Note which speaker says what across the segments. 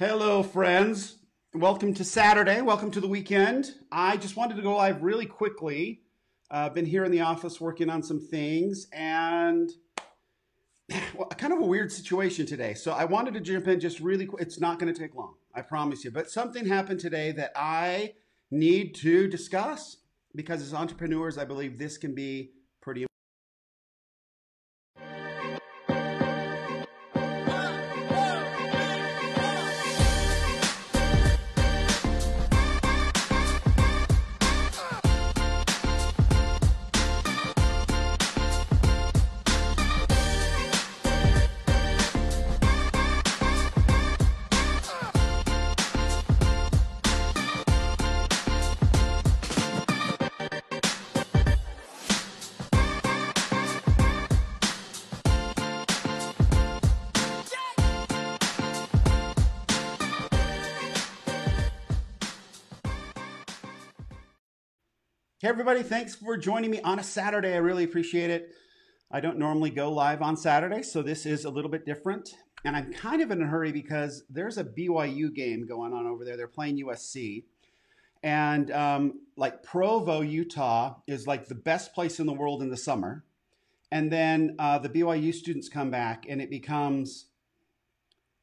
Speaker 1: Hello, friends. Welcome to Saturday. Welcome to the weekend. I just wanted to go live really quickly. I've uh, been here in the office working on some things and well, kind of a weird situation today. So I wanted to jump in just really quick. It's not going to take long, I promise you. But something happened today that I need to discuss because as entrepreneurs, I believe this can be Hey, everybody, thanks for joining me on a Saturday. I really appreciate it. I don't normally go live on Saturday, so this is a little bit different. And I'm kind of in a hurry because there's a BYU game going on over there. They're playing USC. And um, like Provo, Utah is like the best place in the world in the summer. And then uh, the BYU students come back and it becomes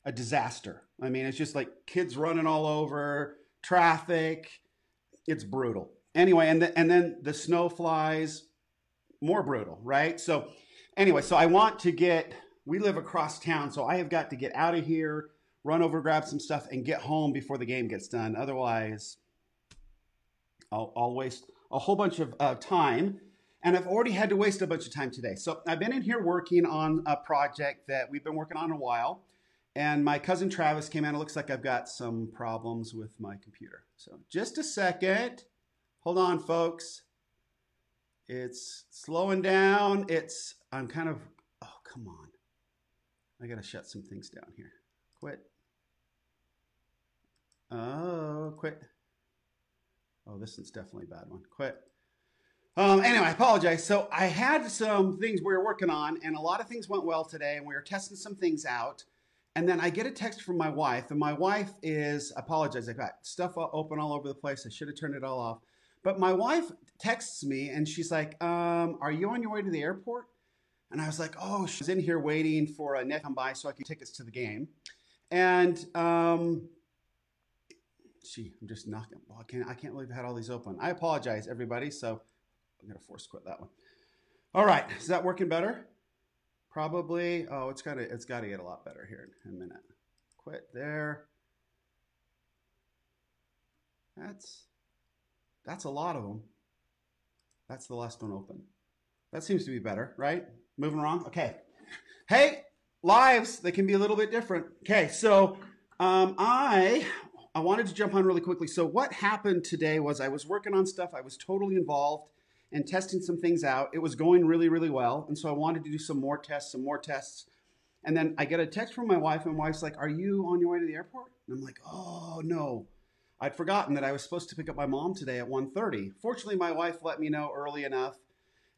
Speaker 1: a disaster. I mean, it's just like kids running all over, traffic. It's brutal anyway, and, the, and then the snow flies, more brutal, right? So, anyway, so I want to get, we live across town, so I have got to get out of here, run over, grab some stuff, and get home before the game gets done. Otherwise, I'll, I'll waste a whole bunch of uh, time. And I've already had to waste a bunch of time today. So I've been in here working on a project that we've been working on a while. And my cousin Travis came in. It looks like I've got some problems with my computer. So just a second. Hold on, folks. It's slowing down. It's, I'm kind of, oh, come on. I got to shut some things down here. Quit. Oh, quit. Oh, this is definitely a bad one. Quit. Um, anyway, I apologize. So I had some things we were working on, and a lot of things went well today, and we were testing some things out. And then I get a text from my wife, and my wife is, I apologize, I got stuff open all over the place. I should have turned it all off. But my wife texts me and she's like, um, Are you on your way to the airport? And I was like, Oh, she's in here waiting for a net come by so I can tickets to the game. And um, she, I'm just knocking. Well, I can't, I can't believe I had all these open. I apologize, everybody. So I'm going to force quit that one. All right. Is that working better? Probably. Oh, it's got to, it's got to get a lot better here in a minute. Quit there. That's that's a lot of them. That's the last one open. That seems to be better, right? Moving wrong. Okay. Hey, lives, they can be a little bit different. Okay, so um, I I wanted to jump on really quickly. So what happened today was I was working on stuff. I was totally involved and testing some things out. It was going really, really well. And so I wanted to do some more tests, some more tests. And then I get a text from my wife, and wife's like, Are you on your way to the airport? And I'm like, Oh no. I'd forgotten that I was supposed to pick up my mom today at 1:30. Fortunately, my wife let me know early enough.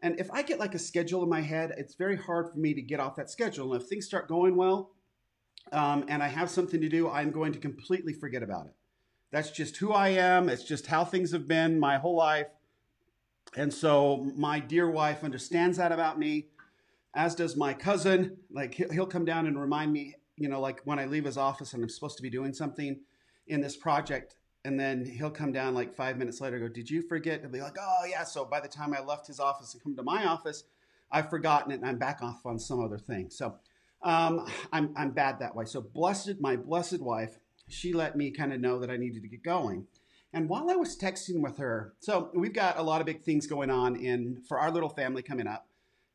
Speaker 1: And if I get like a schedule in my head, it's very hard for me to get off that schedule. And if things start going well, um, and I have something to do, I'm going to completely forget about it. That's just who I am. It's just how things have been my whole life. And so my dear wife understands that about me, as does my cousin. Like he'll come down and remind me, you know, like when I leave his office and I'm supposed to be doing something in this project, and then he'll come down like five minutes later go did you forget? He'll be like oh yeah. So by the time i left his office and come to my office i've forgotten it and i'm back off on some other thing. So um, I'm, I'm bad that way. So blessed my blessed wife she let me kind of know that i needed to get going. And while i was texting with her so we've got a lot of big things going on in for our little family coming up.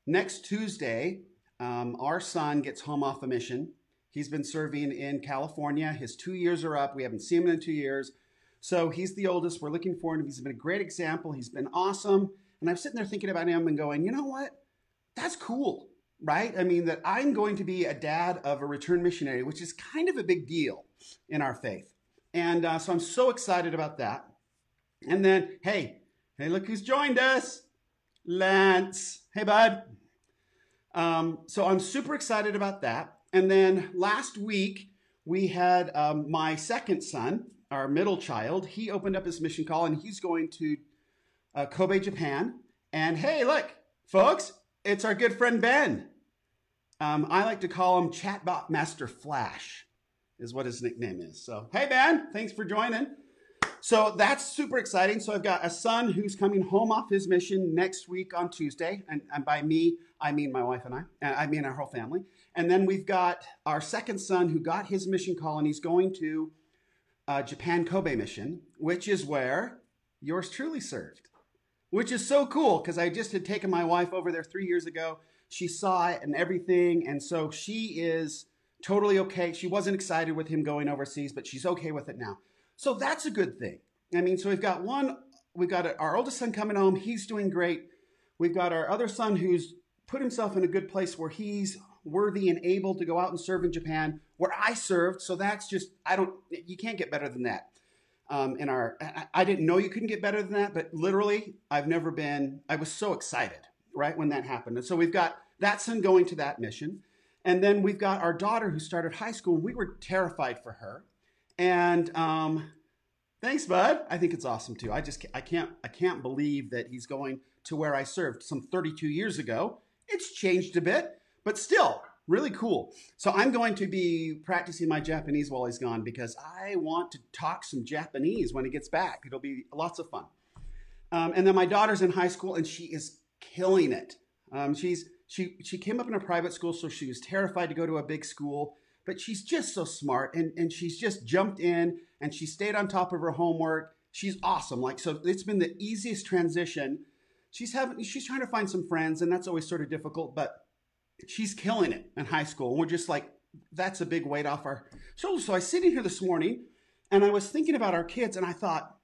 Speaker 1: Next tuesday um, our son gets home off a mission. He's been serving in California. His two years are up. We haven't seen him in two years. So he's the oldest. We're looking for him. He's been a great example. He's been awesome. And I'm sitting there thinking about him and going, you know what? That's cool, right? I mean, that I'm going to be a dad of a return missionary, which is kind of a big deal in our faith. And uh, so I'm so excited about that. And then, hey, hey, look who's joined us Lance. Hey, bud. Um, so I'm super excited about that. And then last week, we had um, my second son, our middle child. He opened up his mission call and he's going to uh, Kobe, Japan. And hey, look, folks, it's our good friend Ben. Um, I like to call him Chatbot Master Flash, is what his nickname is. So, hey, Ben, thanks for joining. So that's super exciting. So I've got a son who's coming home off his mission next week on Tuesday. And, and by me, I mean my wife and I. I mean our whole family. And then we've got our second son who got his mission call and he's going to uh, Japan Kobe mission, which is where yours truly served, which is so cool because I just had taken my wife over there three years ago. She saw it and everything. And so she is totally okay. She wasn't excited with him going overseas, but she's okay with it now. So that's a good thing. I mean, so we've got one, we've got our oldest son coming home. He's doing great. We've got our other son who's put himself in a good place where he's worthy and able to go out and serve in Japan, where I served. So that's just, I don't, you can't get better than that. Um, in our, I, didn't know you couldn't get better than that, but literally, I've never been, I was so excited, right, when that happened. And so we've got that son going to that mission. And then we've got our daughter who started high school, we were terrified for her. And um, thanks, bud. I think it's awesome too. I just I can't I can't believe that he's going to where I served some 32 years ago. It's changed a bit, but still really cool. So I'm going to be practicing my Japanese while he's gone because I want to talk some Japanese when he gets back. It'll be lots of fun. Um, and then my daughter's in high school and she is killing it. Um, she's she she came up in a private school, so she was terrified to go to a big school. But she's just so smart, and and she's just jumped in and she stayed on top of her homework. She's awesome. Like so, it's been the easiest transition. She's having she's trying to find some friends, and that's always sort of difficult. But she's killing it in high school. And we're just like that's a big weight off our shoulders. So I was sitting here this morning, and I was thinking about our kids, and I thought,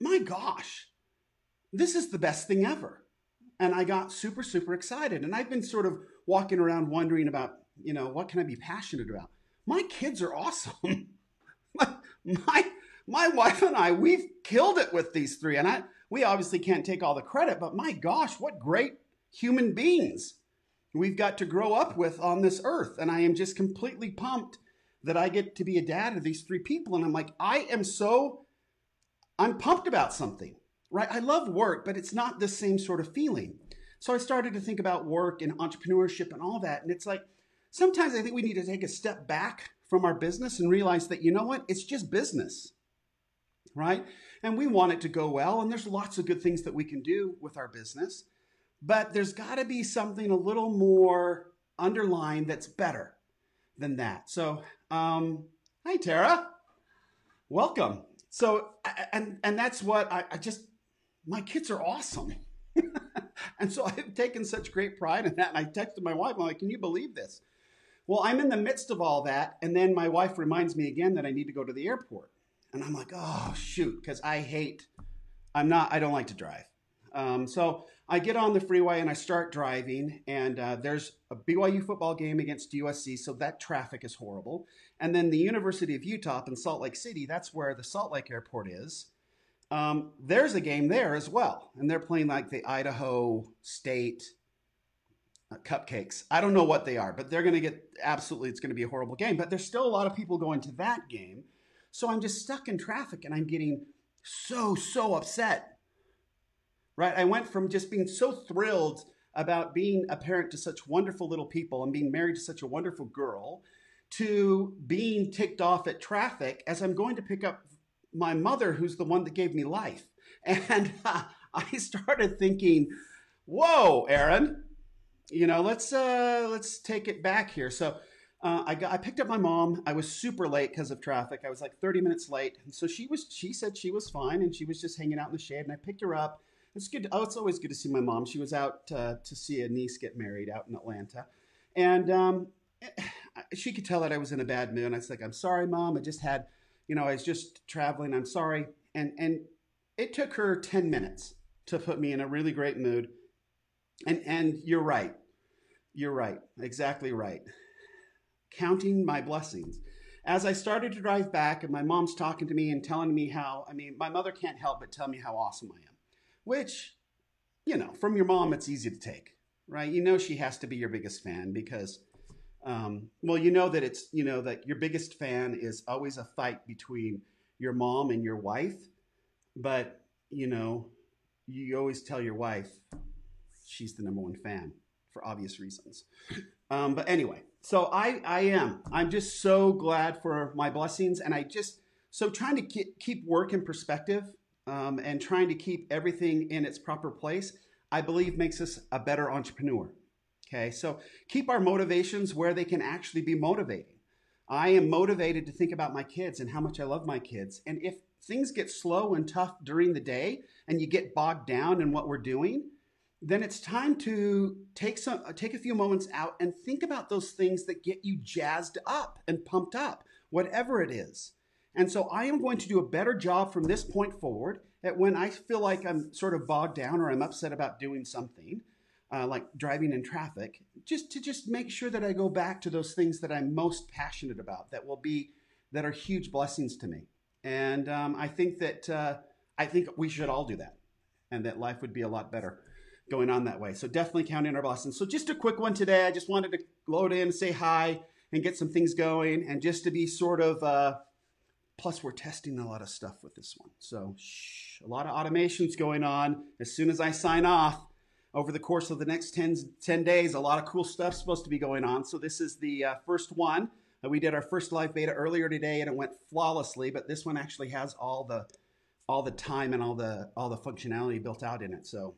Speaker 1: my gosh, this is the best thing ever and I got super, super excited. And I've been sort of walking around wondering about, you know, what can I be passionate about? My kids are awesome. my, my, my wife and I, we've killed it with these three. And I, we obviously can't take all the credit, but my gosh, what great human beings we've got to grow up with on this earth. And I am just completely pumped that I get to be a dad of these three people. And I'm like, I am so, I'm pumped about something right? I love work, but it's not the same sort of feeling. So I started to think about work and entrepreneurship and all that. And it's like, sometimes I think we need to take a step back from our business and realize that, you know what? It's just business, right? And we want it to go well. And there's lots of good things that we can do with our business. But there's got to be something a little more underlined that's better than that. So, um, hi, Tara. Welcome. So, and and that's what I, I just my kids are awesome. and so I've taken such great pride in that. And I texted my wife, I'm like, can you believe this? Well, I'm in the midst of all that. And then my wife reminds me again that I need to go to the airport. And I'm like, oh, shoot, because I hate, I'm not, I don't like to drive. Um, so I get on the freeway and I start driving, and uh, there's a BYU football game against USC, so that traffic is horrible. And then the University of Utah in Salt Lake City, that's where the Salt Lake airport is um, there's a game there as well, and they're playing like the Idaho State uh, cupcakes. I don't know what they are, but they're going to get absolutely. It's going to be a horrible game. But there's still a lot of people going to that game, so I'm just stuck in traffic, and I'm getting so so upset. Right? I went from just being so thrilled about being a parent to such wonderful little people and being married to such a wonderful girl to being ticked off at traffic as I'm going to pick up my mother, who's the one that gave me life. And uh, I started thinking, whoa, Aaron, you know, let's uh, let's take it back here. So uh, I got I picked up my mom. I was super late because of traffic. I was like 30 minutes late, and so she was. She said she was fine, and she was just hanging out in the shade. And I picked her up. It's good. oh, it's always good to see my mom. She was out uh, to see a niece get married out in Atlanta, and um, she could tell that I was in a bad mood. I was like, "I'm sorry, mom. I just had." you know, I was just traveling. I'm sorry. And, and it took her 10 minutes to put me in a really great mood. And, and you're right. You're right. Exactly right. Counting my blessings. As I started to drive back, and my mom's talking to me and telling me how, I mean, my mother can't help but tell me how awesome I am, which, you know, from your mom, it's easy to take, right? You know, she has to be your biggest fan because Um, well, you know that it's you know that your biggest fan is always a fight between your mom and your wife, but you know you always tell your wife she's the number one fan for obvious reasons. Um, but anyway, so I I am I'm just so glad for my blessings, and I just so trying to keep, keep work in perspective um, and trying to keep everything in its proper place. I believe makes us a better entrepreneur. Okay, so keep our motivations where they can actually be motivating. I am motivated to think about my kids and how much I love my kids. And if things get slow and tough during the day and you get bogged down in what we're doing, then it's time to take some take a few moments out and think about those things that get you jazzed up and pumped up, whatever it is. And so I am going to do a better job from this point forward at when I feel like I'm sort of bogged down or I'm upset about doing something uh, like driving in traffic, just to just make sure that I go back to those things that I'm most passionate about, that will be that are huge blessings to me. And um, I think that uh, I think we should all do that, and that life would be a lot better going on that way. So definitely count in our blessings. So just a quick one today. I just wanted to load in, say hi, and get some things going, and just to be sort of. Uh, plus, we're testing a lot of stuff with this one, so shh, a lot of automations going on. As soon as I sign off over the course of the next 10, 10 days. A lot of cool stuff supposed to be going on. So this is the uh, first one. Uh, we did our first live beta earlier today, and it went flawlessly. But this one actually has all the all the time and all the all the functionality built out in it. So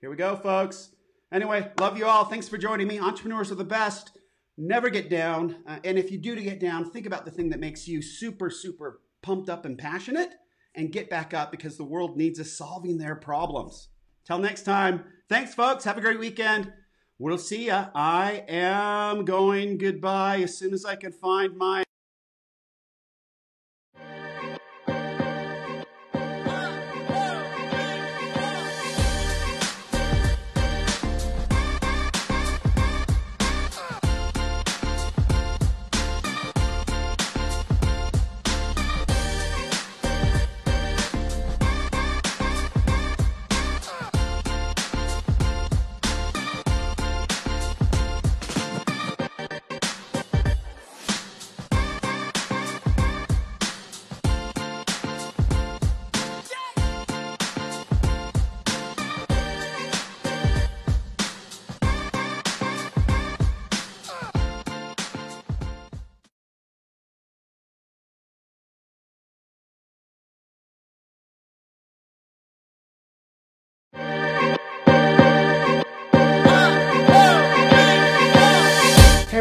Speaker 1: here we go, folks. Anyway, love you all. Thanks for joining me. Entrepreneurs are the best. Never get down. Uh, and if you do to get down, think about the thing that makes you super, super pumped up and passionate and get back up because the world needs us solving their problems. Till next time, thanks, folks. Have a great weekend. We'll see ya. I am going goodbye as soon as I can find my.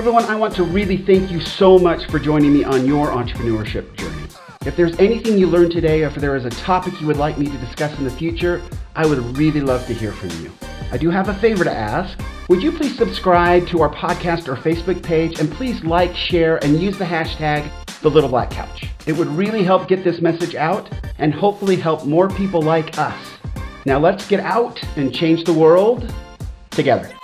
Speaker 1: Everyone, I want to really thank you so much for joining me on your entrepreneurship journey. If there's anything you learned today, or if there is a topic you would like me to discuss in the future, I would really love to hear from you. I do have a favor to ask. Would you please subscribe to our podcast or Facebook page and please like, share, and use the hashtag the Little Black Couch. It would really help get this message out and hopefully help more people like us. Now let's get out and change the world together.